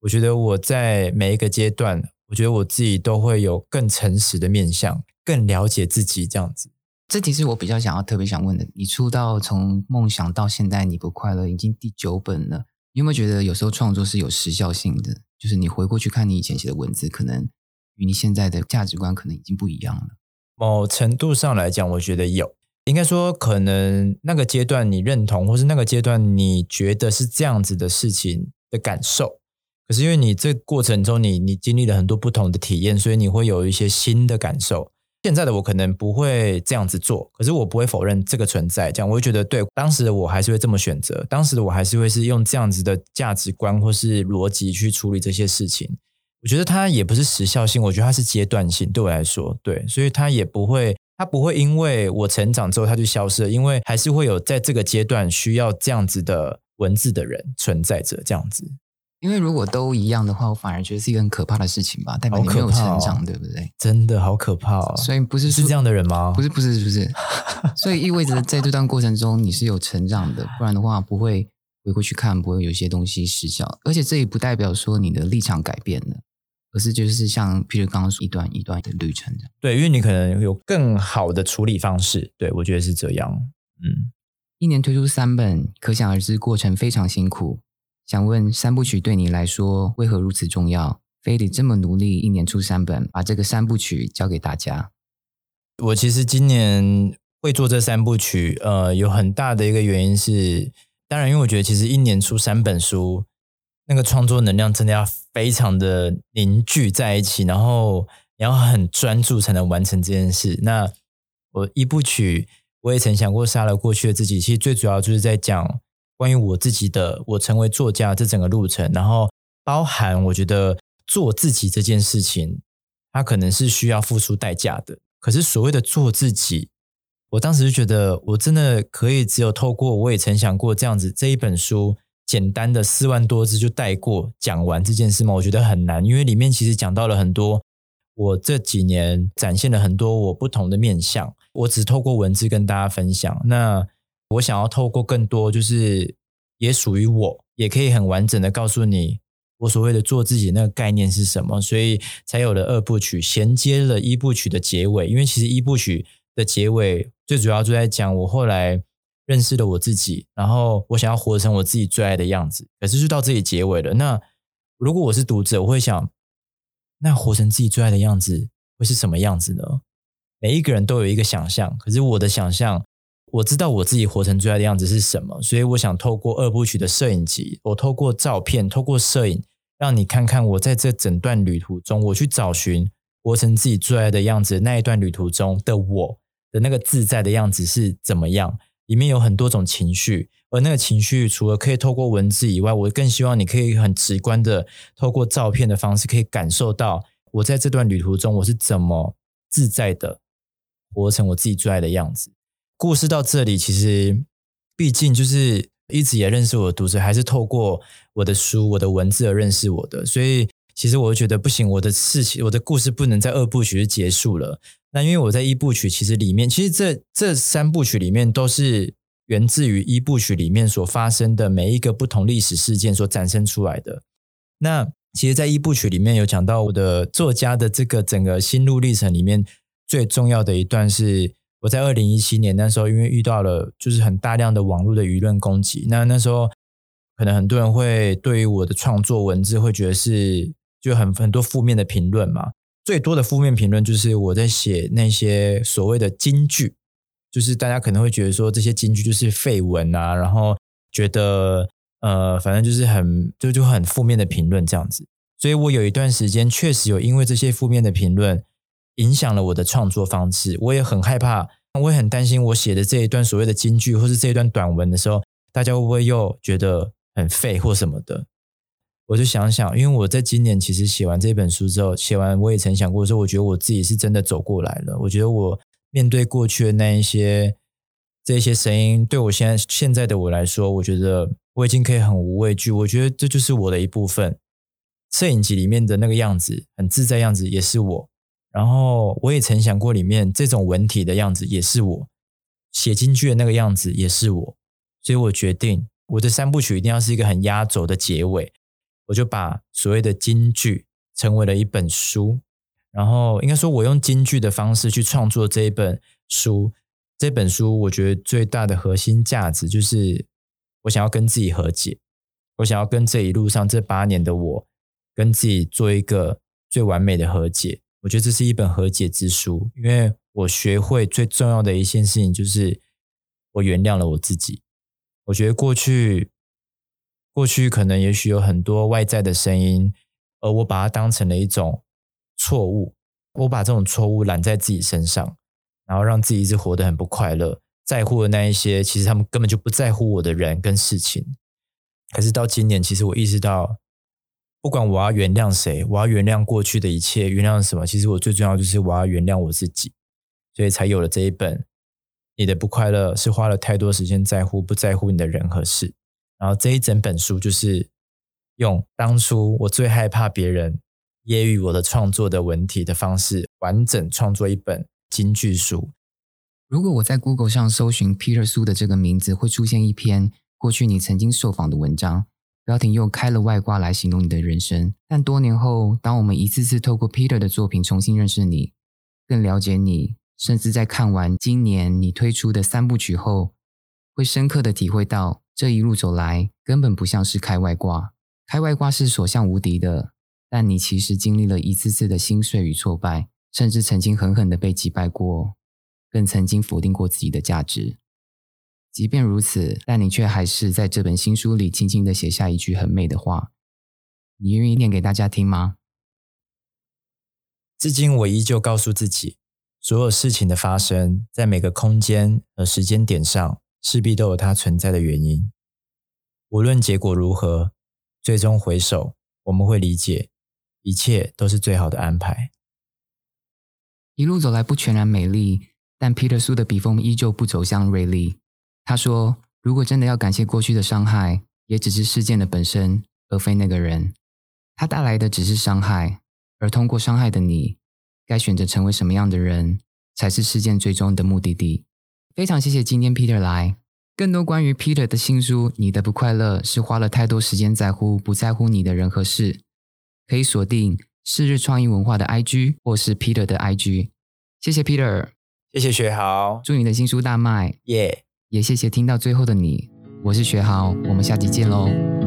我觉得我在每一个阶段，我觉得我自己都会有更诚实的面向，更了解自己。这样子，这题是我比较想要特别想问的。你出道从梦想到现在，你不快乐已经第九本了，你有没有觉得有时候创作是有时效性的？就是你回过去看你以前写的文字，可能与你现在的价值观可能已经不一样了。某程度上来讲，我觉得有，应该说可能那个阶段你认同，或是那个阶段你觉得是这样子的事情的感受。可是因为你这过程中，你你经历了很多不同的体验，所以你会有一些新的感受。现在的我可能不会这样子做，可是我不会否认这个存在。这样我会觉得，对当时的我还是会这么选择，当时的我还是会是用这样子的价值观或是逻辑去处理这些事情。我觉得它也不是时效性，我觉得它是阶段性。对我来说，对，所以它也不会，它不会因为我成长之后它就消失了，因为还是会有在这个阶段需要这样子的文字的人存在着。这样子，因为如果都一样的话，我反而觉得是一个很可怕的事情吧，代表你没有成长，对不对？真的好可怕哦！所以不是是这样的人吗？不是，不是，不是。所以意味着在这段过程中你是有成长的，不然的话不会回过去看，不会有些东西失效。而且这也不代表说你的立场改变了。可是，就是像譬如刚刚说一段一段的旅程这样。对，因为你可能有更好的处理方式。对，我觉得是这样。嗯，一年推出三本，可想而知过程非常辛苦。想问三部曲对你来说为何如此重要？非得这么努力，一年出三本，把这个三部曲交给大家。我其实今年会做这三部曲，呃，有很大的一个原因是，当然，因为我觉得其实一年出三本书。那个创作能量真的要非常的凝聚在一起，然后你要很专注才能完成这件事。那我一部曲，我也曾想过杀了过去的自己。其实最主要就是在讲关于我自己的，我成为作家这整个路程，然后包含我觉得做自己这件事情，它可能是需要付出代价的。可是所谓的做自己，我当时就觉得我真的可以只有透过我也曾想过这样子这一本书。简单的四万多字就带过讲完这件事吗？我觉得很难，因为里面其实讲到了很多，我这几年展现了很多我不同的面相。我只透过文字跟大家分享。那我想要透过更多，就是也属于我，也可以很完整的告诉你，我所谓的做自己那个概念是什么。所以才有了二部曲，衔接了一部曲的结尾。因为其实一部曲的结尾最主要就在讲我后来。认识了我自己，然后我想要活成我自己最爱的样子。可是就到这里结尾了。那如果我是读者，我会想，那活成自己最爱的样子会是什么样子呢？每一个人都有一个想象，可是我的想象，我知道我自己活成最爱的样子是什么。所以我想透过二部曲的摄影集，我透过照片，透过摄影，让你看看我在这整段旅途中，我去找寻活成自己最爱的样子那一段旅途中的我的那个自在的样子是怎么样。里面有很多种情绪，而那个情绪除了可以透过文字以外，我更希望你可以很直观的透过照片的方式，可以感受到我在这段旅途中我是怎么自在的活成我自己最爱的样子。故事到这里，其实毕竟就是一直也认识我的？读者，还是透过我的？书、我的？文字而认识我的，所以其实我就觉得不行，我的事情、我的故事不能在二部曲就结束了。那因为我在一部曲其实里面，其实这这三部曲里面都是源自于一部曲里面所发生的每一个不同历史事件所展生出来的。那其实，在一部曲里面有讲到我的作家的这个整个心路历程里面，最重要的一段是。我在二零一七年那时候，因为遇到了就是很大量的网络的舆论攻击，那那时候可能很多人会对于我的创作文字会觉得是就很很多负面的评论嘛。最多的负面评论就是我在写那些所谓的金句，就是大家可能会觉得说这些金句就是废文啊，然后觉得呃反正就是很就就很负面的评论这样子。所以我有一段时间确实有因为这些负面的评论。影响了我的创作方式，我也很害怕，我也很担心，我写的这一段所谓的金句，或是这一段短文的时候，大家会不会又觉得很废或什么的？我就想想，因为我在今年其实写完这本书之后，写完我也曾想过说，我觉得我自己是真的走过来了。我觉得我面对过去的那一些这些声音，对我现在现在的我来说，我觉得我已经可以很无畏惧。我觉得这就是我的一部分。摄影集里面的那个样子，很自在样子，也是我。然后我也曾想过，里面这种文体的样子也是我写京剧的那个样子，也是我。所以我决定，我的三部曲一定要是一个很压轴的结尾。我就把所谓的京剧成为了一本书。然后应该说，我用京剧的方式去创作这一本书。这本书我觉得最大的核心价值就是，我想要跟自己和解。我想要跟这一路上这八年的我，跟自己做一个最完美的和解。我觉得这是一本和解之书，因为我学会最重要的一件事情就是我原谅了我自己。我觉得过去，过去可能也许有很多外在的声音，而我把它当成了一种错误，我把这种错误揽在自己身上，然后让自己一直活得很不快乐，在乎的那一些，其实他们根本就不在乎我的人跟事情。可是到今年，其实我意识到。不管我要原谅谁，我要原谅过去的一切，原谅什么？其实我最重要就是我要原谅我自己，所以才有了这一本。你的不快乐是花了太多时间在乎不在乎你的人和事，然后这一整本书就是用当初我最害怕别人揶揄我的创作的文体的方式，完整创作一本京剧书。如果我在 Google 上搜寻 Peter 苏的这个名字，会出现一篇过去你曾经受访的文章。标题用开了外挂来形容你的人生，但多年后，当我们一次次透过 Peter 的作品重新认识你，更了解你，甚至在看完今年你推出的三部曲后，会深刻的体会到这一路走来根本不像是开外挂，开外挂是所向无敌的，但你其实经历了一次次的心碎与挫败，甚至曾经狠狠的被击败过，更曾经否定过自己的价值。即便如此，但你却还是在这本新书里轻轻的写下一句很美的话。你愿意念给大家听吗？至今，我依旧告诉自己，所有事情的发生，在每个空间和时间点上，势必都有它存在的原因。无论结果如何，最终回首，我们会理解，一切都是最好的安排。一路走来，不全然美丽，但皮特苏的笔锋依旧不走向锐利。他说：“如果真的要感谢过去的伤害，也只是事件的本身，而非那个人。他带来的只是伤害，而通过伤害的你，该选择成为什么样的人，才是事件最终的目的地。”非常谢谢今天 Peter 来。更多关于 Peter 的新书《你的不快乐是花了太多时间在乎不在乎你的人和事》，可以锁定是日创意文化的 IG 或是 Peter 的 IG。谢谢 Peter，谢谢学豪，祝你的新书大卖，耶！也谢谢听到最后的你，我是学豪，我们下集见喽。